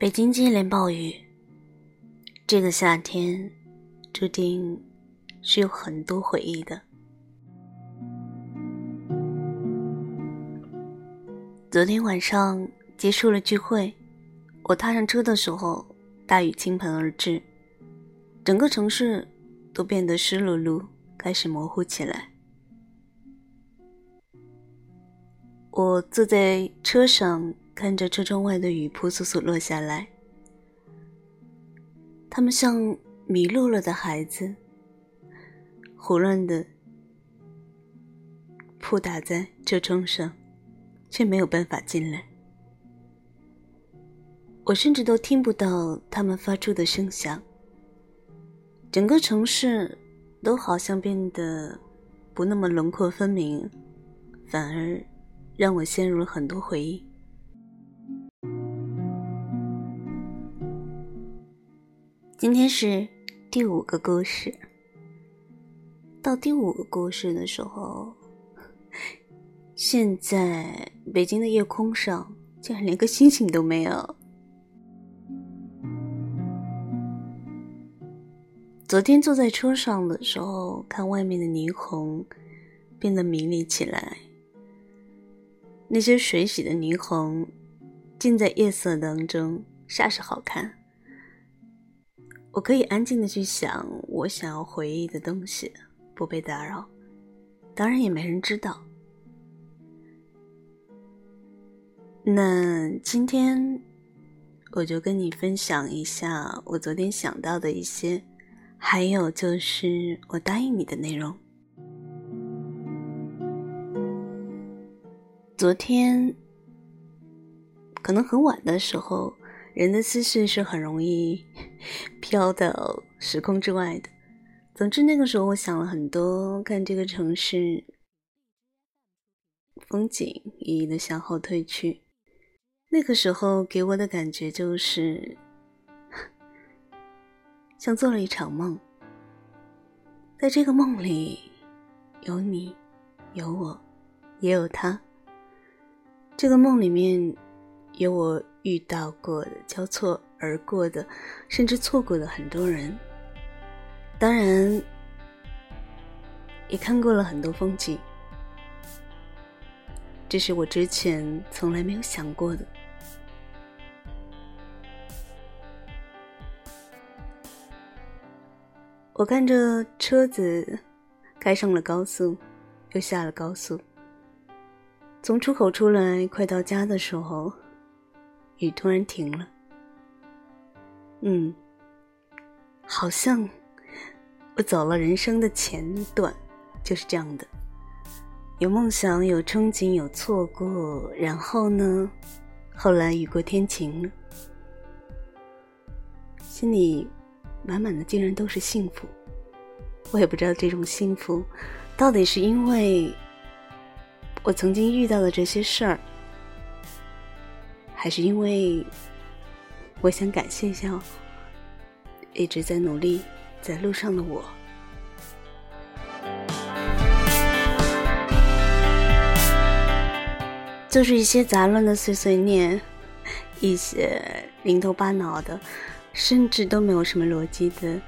北京接连暴雨，这个夏天注定是有很多回忆的。昨天晚上结束了聚会，我踏上车的时候，大雨倾盆而至，整个城市都变得湿漉漉，开始模糊起来。我坐在车上，看着车窗外的雨扑簌簌落下来，他们像迷路了的孩子，胡乱的扑打在车窗上。却没有办法进来，我甚至都听不到他们发出的声响。整个城市都好像变得不那么轮廓分明，反而让我陷入了很多回忆。今天是第五个故事，到第五个故事的时候。现在北京的夜空上竟然连个星星都没有。昨天坐在车上的时候，看外面的霓虹变得明丽起来。那些水洗的霓虹，浸在夜色当中，煞是好看。我可以安静的去想我想要回忆的东西，不被打扰，当然也没人知道。那今天我就跟你分享一下我昨天想到的一些，还有就是我答应你的内容。昨天可能很晚的时候，人的思绪是很容易 飘到时空之外的。总之那个时候，我想了很多，看这个城市风景，一一的向后退去。那个时候给我的感觉就是，像做了一场梦。在这个梦里，有你，有我，也有他。这个梦里面有我遇到过的、交错而过的，甚至错过的很多人。当然，也看过了很多风景。这是我之前从来没有想过的。我看着车子开上了高速，又下了高速。从出口出来，快到家的时候，雨突然停了。嗯，好像我走了人生的前段，就是这样的。有梦想，有憧憬，有错过，然后呢？后来雨过天晴了，心里。满满的竟然都是幸福，我也不知道这种幸福，到底是因为我曾经遇到的这些事儿，还是因为我想感谢一下一直在努力在路上的我。就是一些杂乱的碎碎念，一些零头八脑的。甚至都没有什么逻辑的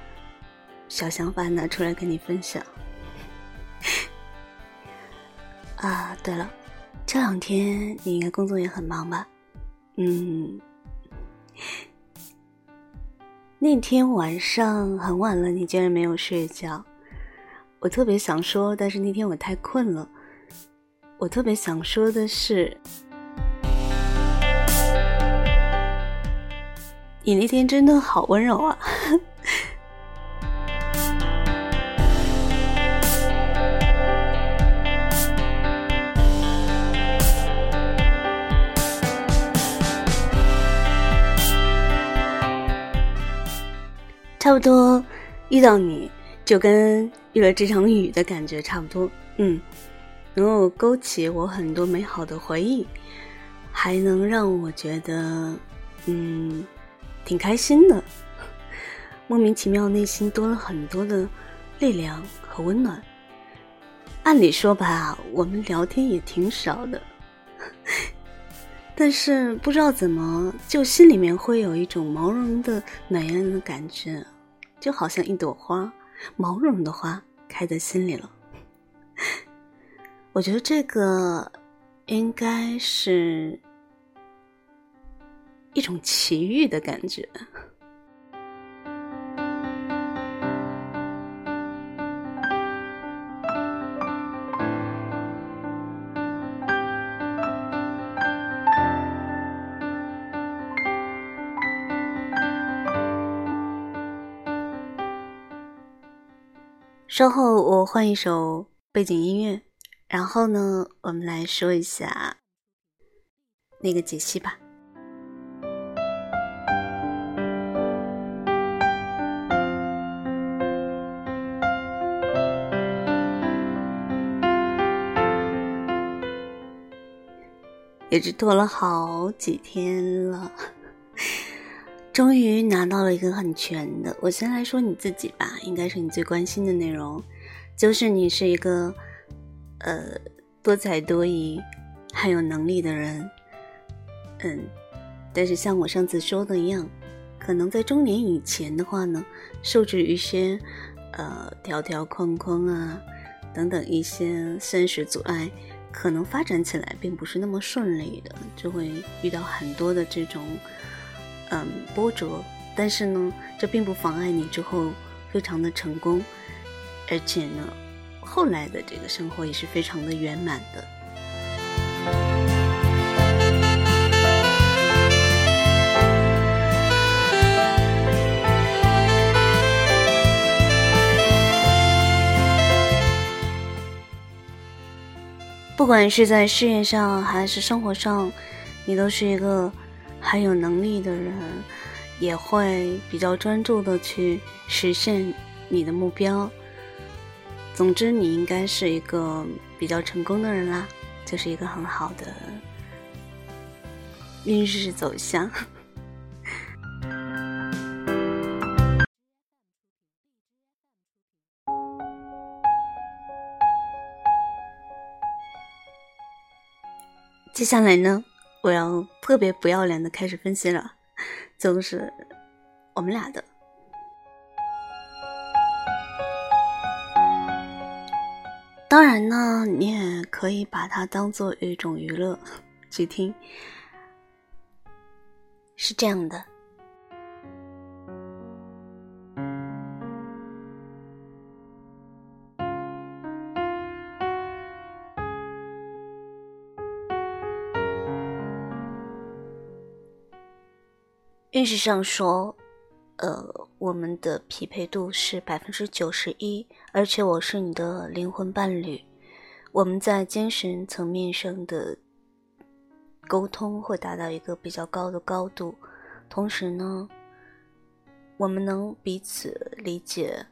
小想法拿出来跟你分享。啊，对了，这两天你应该工作也很忙吧？嗯，那天晚上很晚了，你竟然没有睡觉。我特别想说，但是那天我太困了。我特别想说的是。你那天真的好温柔啊！差不多遇到你就跟遇了这场雨的感觉差不多，嗯，能够勾起我很多美好的回忆，还能让我觉得，嗯。挺开心的，莫名其妙，内心多了很多的力量和温暖。按理说吧，我们聊天也挺少的，但是不知道怎么，就心里面会有一种毛茸茸的暖洋洋的感觉，就好像一朵花，毛茸茸的花开在心里了。我觉得这个应该是一种奇遇的感觉。稍后我换一首背景音乐，然后呢，我们来说一下那个解析吧。也是拖了好几天了。终于拿到了一个很全的。我先来说你自己吧，应该是你最关心的内容，就是你是一个，呃，多才多艺、很有能力的人。嗯，但是像我上次说的一样，可能在中年以前的话呢，受制于一些，呃，条条框框啊，等等一些现实阻碍，可能发展起来并不是那么顺利的，就会遇到很多的这种。嗯，波折，但是呢，这并不妨碍你之后非常的成功，而且呢，后来的这个生活也是非常的圆满的。不管是在事业上还是生活上，你都是一个。还有能力的人，也会比较专注的去实现你的目标。总之，你应该是一个比较成功的人啦，就是一个很好的运势走向。接下来呢？我要特别不要脸的开始分析了，就是我们俩的。当然呢，你也可以把它当做一种娱乐去听。是这样的。运势上说，呃，我们的匹配度是百分之九十一，而且我是你的灵魂伴侣，我们在精神层面上的沟通会达到一个比较高的高度，同时呢，我们能彼此理解，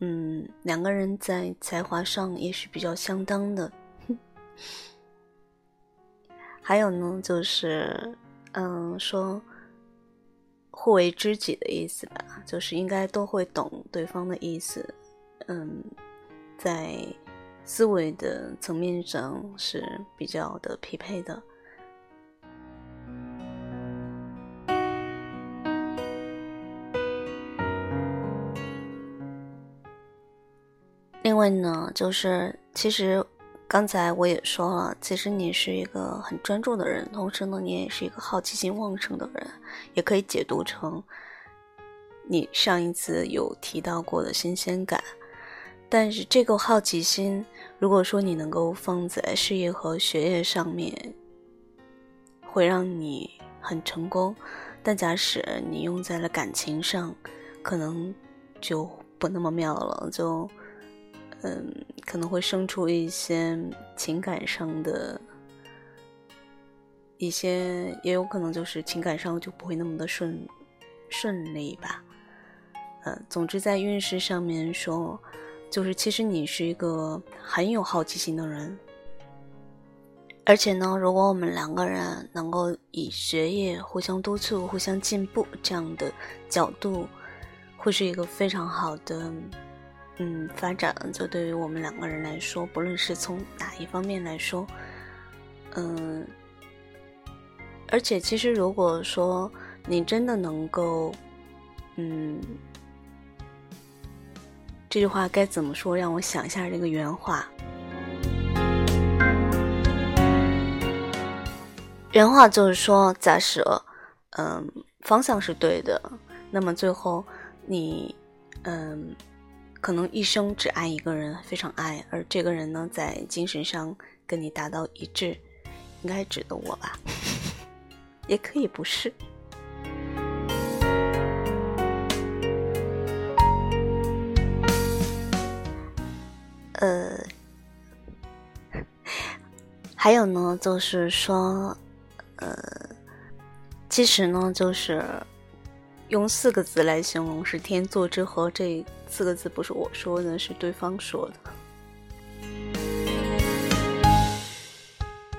嗯，两个人在才华上也是比较相当的，还有呢，就是，嗯，说。互为知己的意思吧，就是应该都会懂对方的意思，嗯，在思维的层面上是比较的匹配的。另外呢，就是其实。刚才我也说了，其实你是一个很专注的人，同时呢，你也是一个好奇心旺盛的人，也可以解读成你上一次有提到过的新鲜感。但是这个好奇心，如果说你能够放在事业和学业上面，会让你很成功；但假使你用在了感情上，可能就不那么妙了，就。嗯，可能会生出一些情感上的，一些也有可能就是情感上就不会那么的顺顺利吧。嗯，总之在运势上面说，就是其实你是一个很有好奇心的人，而且呢，如果我们两个人能够以学业互相督促、互相进步这样的角度，会是一个非常好的。嗯，发展就对于我们两个人来说，不论是从哪一方面来说，嗯，而且，其实如果说你真的能够，嗯，这句话该怎么说？让我想一下这个原话。原话就是说，假设，嗯，方向是对的，那么最后你，嗯，可能一生只爱一个人，非常爱，而这个人呢，在精神上跟你达到一致，应该指的我吧？也可以不是。呃，还有呢，就是说。呃，其实呢，就是用四个字来形容是天作之合。这四个字不是我说的，是对方说的，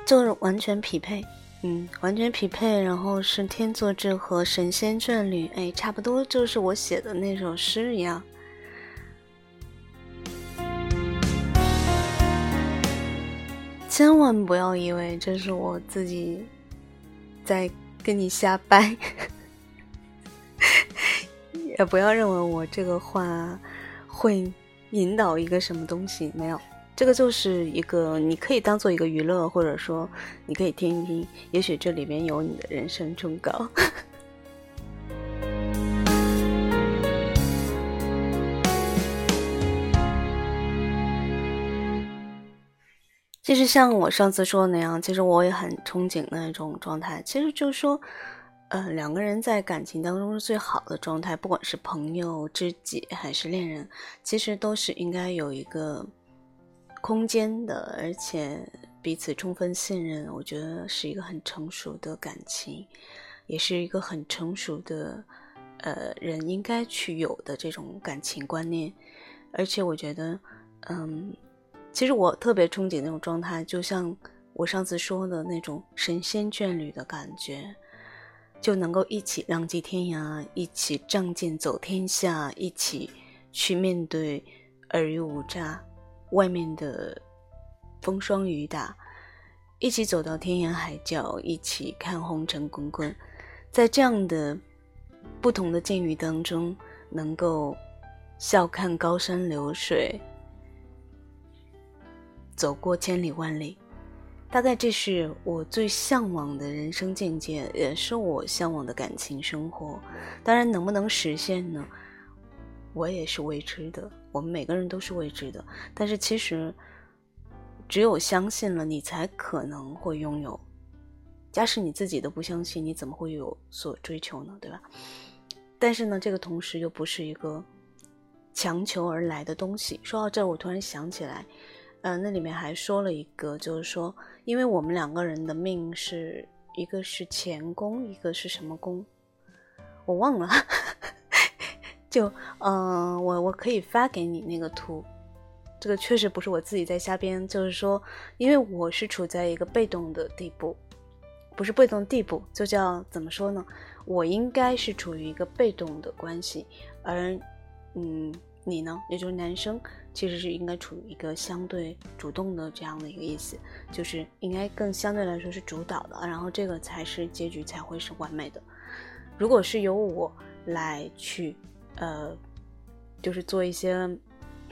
就是完全匹配。嗯，完全匹配，然后是天作之合，神仙眷侣。哎，差不多就是我写的那首诗一样。千万不要以为这是我自己。在跟你瞎掰，也不要认为我这个话会引导一个什么东西，没有，这个就是一个你可以当做一个娱乐，或者说你可以听一听，也许这里面有你的人生忠告。其实像我上次说的那样，其实我也很憧憬那种状态。其实就是说，呃，两个人在感情当中是最好的状态，不管是朋友、知己还是恋人，其实都是应该有一个空间的，而且彼此充分信任。我觉得是一个很成熟的感情，也是一个很成熟的呃人应该去有的这种感情观念。而且我觉得，嗯。其实我特别憧憬那种状态，就像我上次说的那种神仙眷侣的感觉，就能够一起浪迹天涯，一起仗剑走天下，一起去面对尔虞我诈，外面的风霜雨打，一起走到天涯海角，一起看红尘滚滚，在这样的不同的境遇当中，能够笑看高山流水。走过千里万里，大概这是我最向往的人生境界，也是我向往的感情生活。当然，能不能实现呢？我也是未知的。我们每个人都是未知的。但是，其实只有相信了，你才可能会拥有。假使你自己都不相信，你怎么会有所追求呢？对吧？但是呢，这个同时又不是一个强求而来的东西。说到这儿，我突然想起来。嗯，那里面还说了一个，就是说，因为我们两个人的命是一个是乾宫，一个是什么宫，我忘了。就嗯，我我可以发给你那个图，这个确实不是我自己在瞎编，就是说，因为我是处在一个被动的地步，不是被动地步，就叫怎么说呢？我应该是处于一个被动的关系，而嗯，你呢，也就是男生。其实是应该处于一个相对主动的这样的一个意思，就是应该更相对来说是主导的，然后这个才是结局才会是完美的。如果是由我来去，呃，就是做一些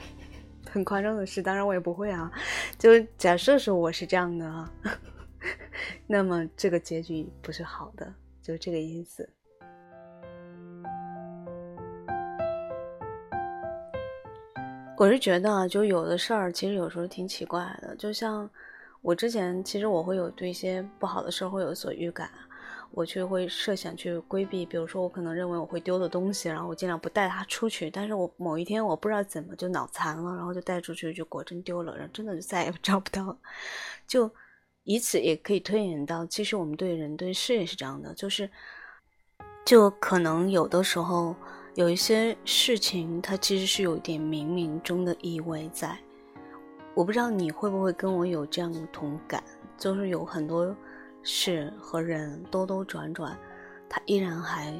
很夸张的事，当然我也不会啊。就假设说我是这样的啊，那么这个结局不是好的，就是这个意思。我是觉得，就有的事儿，其实有时候挺奇怪的。就像我之前，其实我会有对一些不好的事儿会有所预感，我却会设想去规避。比如说，我可能认为我会丢的东西，然后我尽量不带它出去。但是我某一天，我不知道怎么就脑残了，然后就带出去，就果真丢了，然后真的就再也 找不到。就以此也可以推演到，其实我们对人对事也是这样的，就是就可能有的时候。有一些事情，它其实是有点冥冥中的意味在。我不知道你会不会跟我有这样的同感，就是有很多事和人兜兜转转，它依然还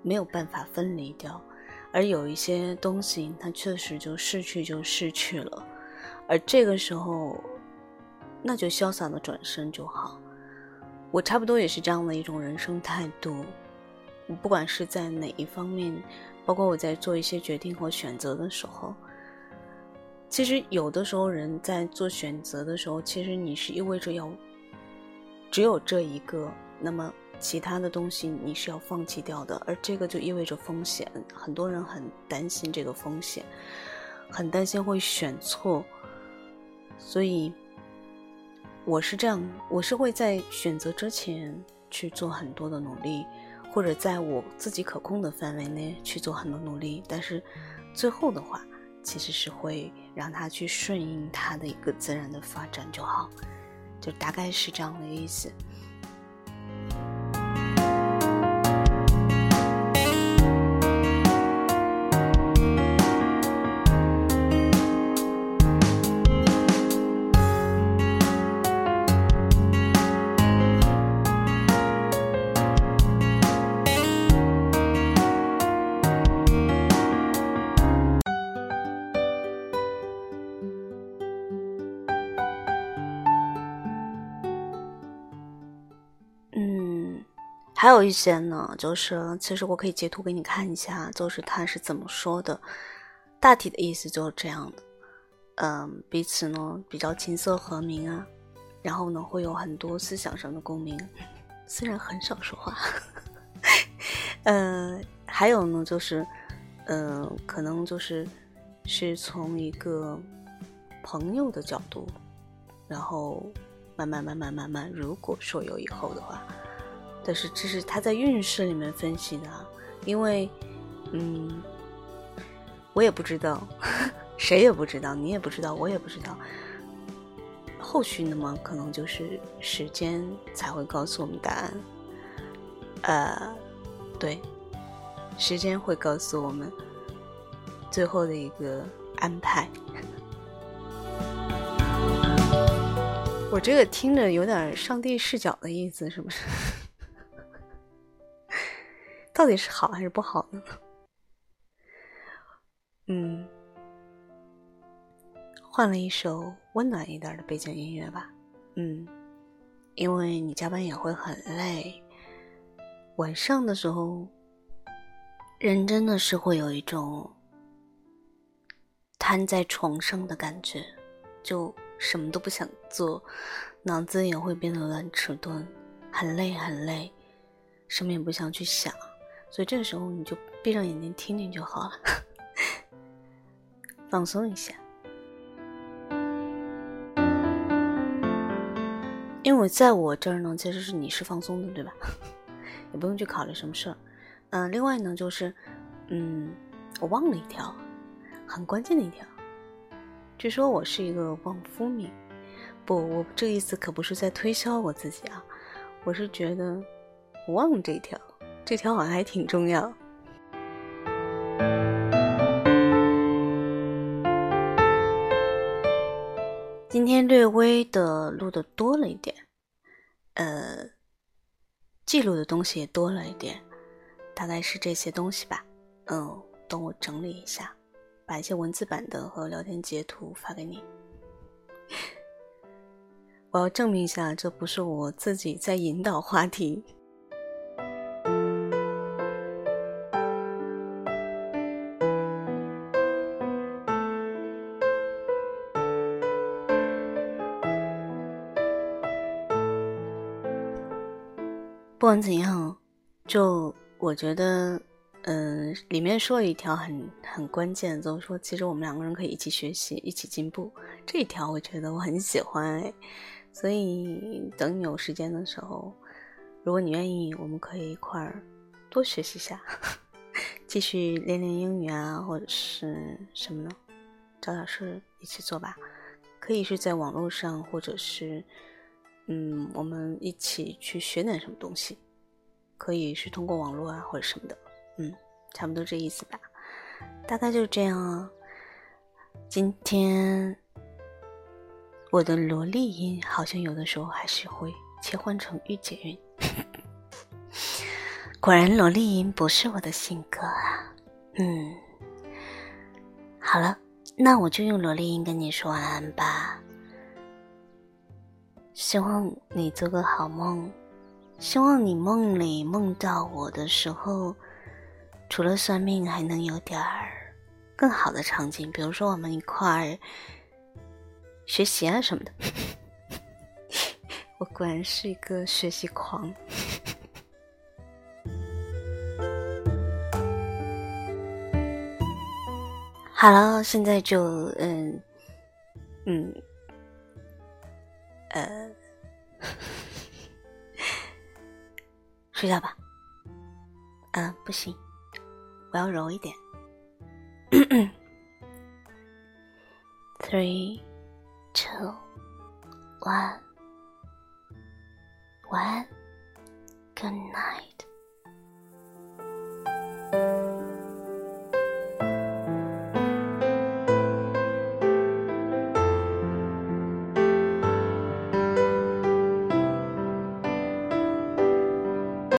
没有办法分离掉。而有一些东西，它确实就逝去就逝去了，而这个时候，那就潇洒的转身就好。我差不多也是这样的一种人生态度，不管是在哪一方面，包括我在做一些决定和选择的时候，其实有的时候人在做选择的时候，其实你是意味着要只有这一个，那么其他的东西你是要放弃掉的，而这个就意味着风险，很多人很担心这个风险，很担心会选错，所以。我是这样，我是会在选择之前去做很多的努力，或者在我自己可控的范围内去做很多努力，但是最后的话，其实是会让他去顺应他的一个自然的发展就好，就大概是这样的意思。有一些呢，就是其实我可以截图给你看一下，就是他是怎么说的，大体的意思就是这样的，嗯，彼此呢比较琴瑟和鸣啊，然后呢会有很多思想上的共鸣，虽然很少说话，嗯，还有呢就是，嗯，可能就是是从一个朋友的角度，然后慢慢慢慢慢慢，如果说有以后的话。但是这是他在运势里面分析的，因为，嗯，我也不知道，谁也不知道，你也不知道，我也不知道。后续那么可能就是时间才会告诉我们答案。呃，对，时间会告诉我们最后的一个安排。我这个听着有点上帝视角的意思，是不是？到底是好还是不好呢？嗯，换了一首温暖一点的背景音乐吧。嗯，因为你加班也会很累，晚上的时候，人真的是会有一种瘫在床上的感觉，就什么都不想做，脑子也会变得乱迟钝，很累很累，什么也不想去想。所以这个时候你就闭上眼睛听听就好了，放松一下。因为在我这儿呢，其实是你是放松的，对吧？也不用去考虑什么事儿。嗯，另外呢，就是，嗯，我忘了一条，很关键的一条。据说我是一个旺夫命，不，我这意思可不是在推销我自己啊，我是觉得我忘了这一条。这条好像还挺重要。今天略微的录的多了一点，呃，记录的东西也多了一点，大概是这些东西吧。嗯，等我整理一下，把一些文字版的和聊天截图发给你。我要证明一下，这不是我自己在引导话题。不管怎样，就我觉得，嗯，里面说了一条很很关键，就是说，其实我们两个人可以一起学习，一起进步。这一条我觉得我很喜欢，哎，所以等你有时间的时候，如果你愿意，我们可以一块儿多学习一下，继续练练英语啊，或者是什么呢？找点事一起做吧，可以是在网络上，或者是。嗯，我们一起去学点什么东西，可以是通过网络啊或者什么的，嗯，差不多这意思吧，大概就是这样啊。今天我的萝莉音好像有的时候还是会切换成御姐音，果然萝莉音不是我的性格啊。嗯，好了，那我就用萝莉音跟你说晚安吧。希望你做个好梦，希望你梦里梦到我的时候，除了算命，还能有点儿更好的场景，比如说我们一块儿学习啊什么的。我果然是一个学习狂。好了，现在就嗯嗯呃睡觉吧。嗯，不行，我要柔一点。Three, two, one. One. Good night.